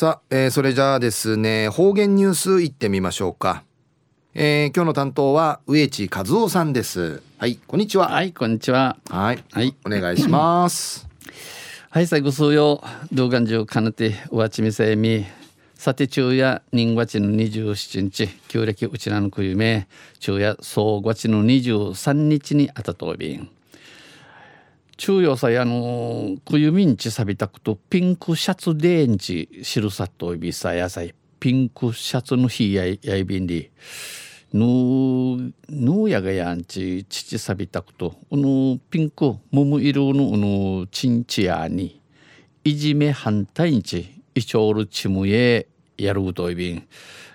さあ、えー、それじゃあですね方言ニュースいってみましょうか、えー、今日の担当は植地和夫さんです。はいこんにちは。はいこんにちは。はいはい。お願いします。はい最後数曜動画中かなておわちみせみさて昼夜人月の27日旧暦うちなのくゆめ昼夜総月の23日にあたとびん中央さあのくゆみんちさびたくとピンクシャツデーンチしるさといびさやさいピンクシャツの日ややいびんりぬぬやがやんち父さびたくとこのピンクもむ色ののちんちやにいじめ反対にちいちょるちむえやるうといびん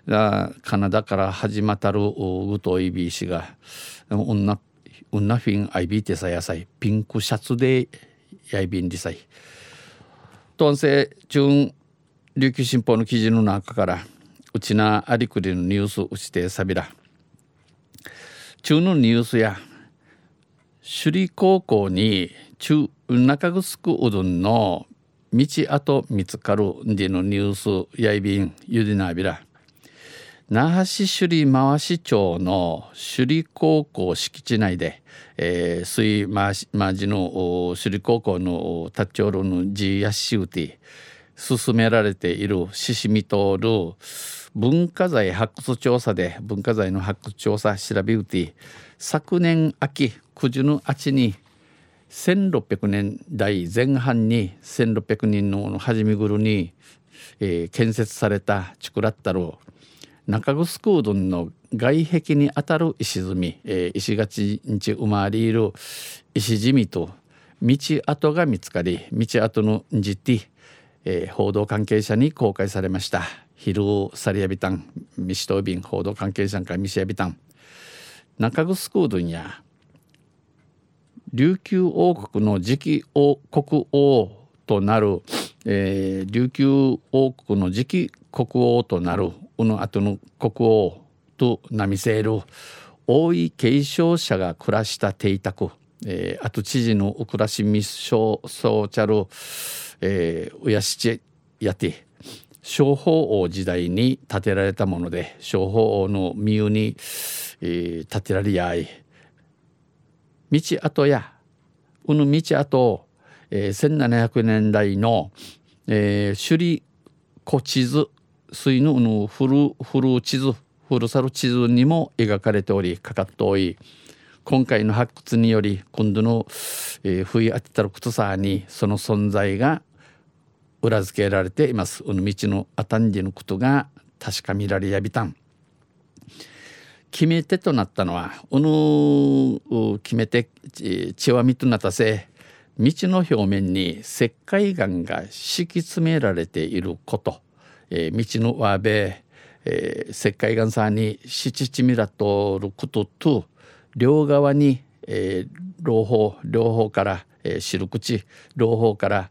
カナダから始まったるうといびしが女ウンナフィンアイビーテサ野菜ピンクシャツでやいびんりさい。とんせ中琉球新報の記事の中からうちなありくりのニュースうちてさびら中のニュースや首里高校に中中城うどんの道跡見つかるんでのニュースやいびんゆでなびら。那覇市首里回し町の首里高校敷地内で、えー、水回しの首里高校のタッチョールのジヤシウティ進められているシシミトール文化財発掘調査で文化財の発掘調査調べうて昨年秋九十の秋に1600年代前半に1600人の始めぐるに、えー、建設されたチクラッタル中城うどんの外壁にあたる石積み、えー、石垣にち生まれいる石地味と道跡が見つかり道跡のじて、えー、報道関係者に公開されました。昼サリアビタンミシトビン報道関係者からミシアビタン中城うどんや琉球王国の次期王国王となる、えー、琉球王国の次期国王となるの後の国王となみせる大井継承者が暮らした邸宅、えー、あと知事のウクラシミソーチャル、えー、うやしちやて小法王時代に建てられたもので小法王の身湯に、えー、建てられやい。道跡やうぬ道跡、えー、1700年代の、えー、首里古地図水のの古古地図古さる地図にも描かれておりかかっており今回の発掘により今度の、えー、冬当てたることさにその存在が裏付けられています。うの道のあたんじのことが確かめられやびたん。決め手となったのはうぬ決め手血はみとなったせ道の表面に石灰岩が敷き詰められていることえー、道のわべ、えー、石灰岩さんに七地ミラとることと両側に、えー、両方両方から、えー、白口両方から、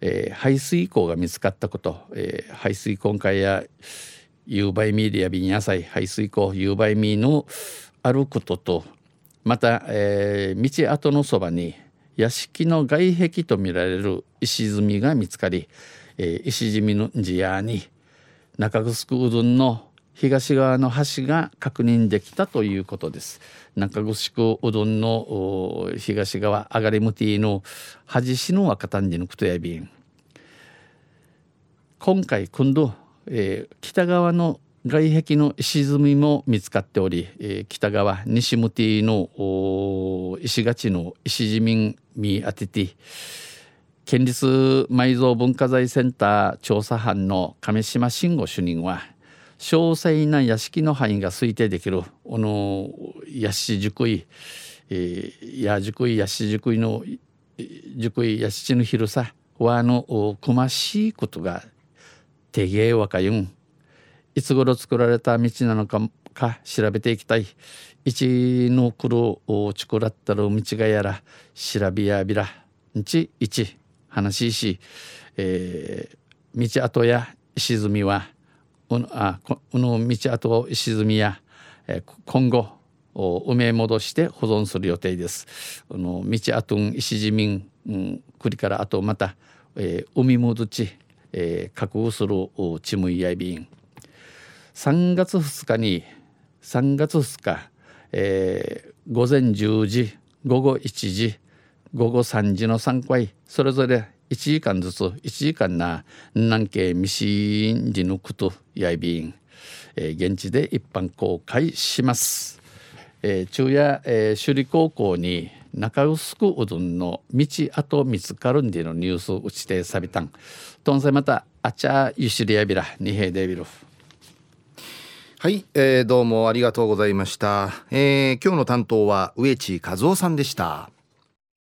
えー、排水溝が見つかったこと、えー、排水根海や夕張ミーディアビン野菜排水溝夕張ミーのあることとまた、えー、道跡のそばに屋敷の外壁とみられる石積みが見つかり、えー、石積みの地屋に中城うどんの東側の橋が確認できたということです。中城うどんの東側上がりむティの端しの若丹寺のことやびん。今回今度、えー、北側の外壁の石積みも見つかっており、えー、北側西向きの石垣の石地民見当てて県立埋蔵文化財センター調査班の亀島慎吾主任は詳細な屋敷の範囲が推定できるこの屋敷熟い、えー、や熟い屋敷熟いの熟い屋敷の広さはあのくましいことが手芸わかゆんいつ頃作られた道なのかか調べていきたい一の来るおちくらったる道がやら調べやびらんち一話し、えー、道跡や石積みはこのあこの道跡石積みや、えー、今後埋め戻して保存する予定です。この道跡石積み、うん、栗からあとまた、えー、海戻ち、えー、確保するチムイヤイビン3月2日に3月2日、えー、午前10時午後1時午後3時の3回それぞれ1時間ずつ1時間な南京ミシンジのクトやいびん、えー、現地で一般公開します、えー、昼夜、えー、首里高校に中薄くうどんの道跡見つかるんでのニュース打ちてさびたん。とんせまたあちゃゆしりやびらにへでびるはい、えー、どうもありがとうございました、えー、今日の担当は植地和夫さんでした。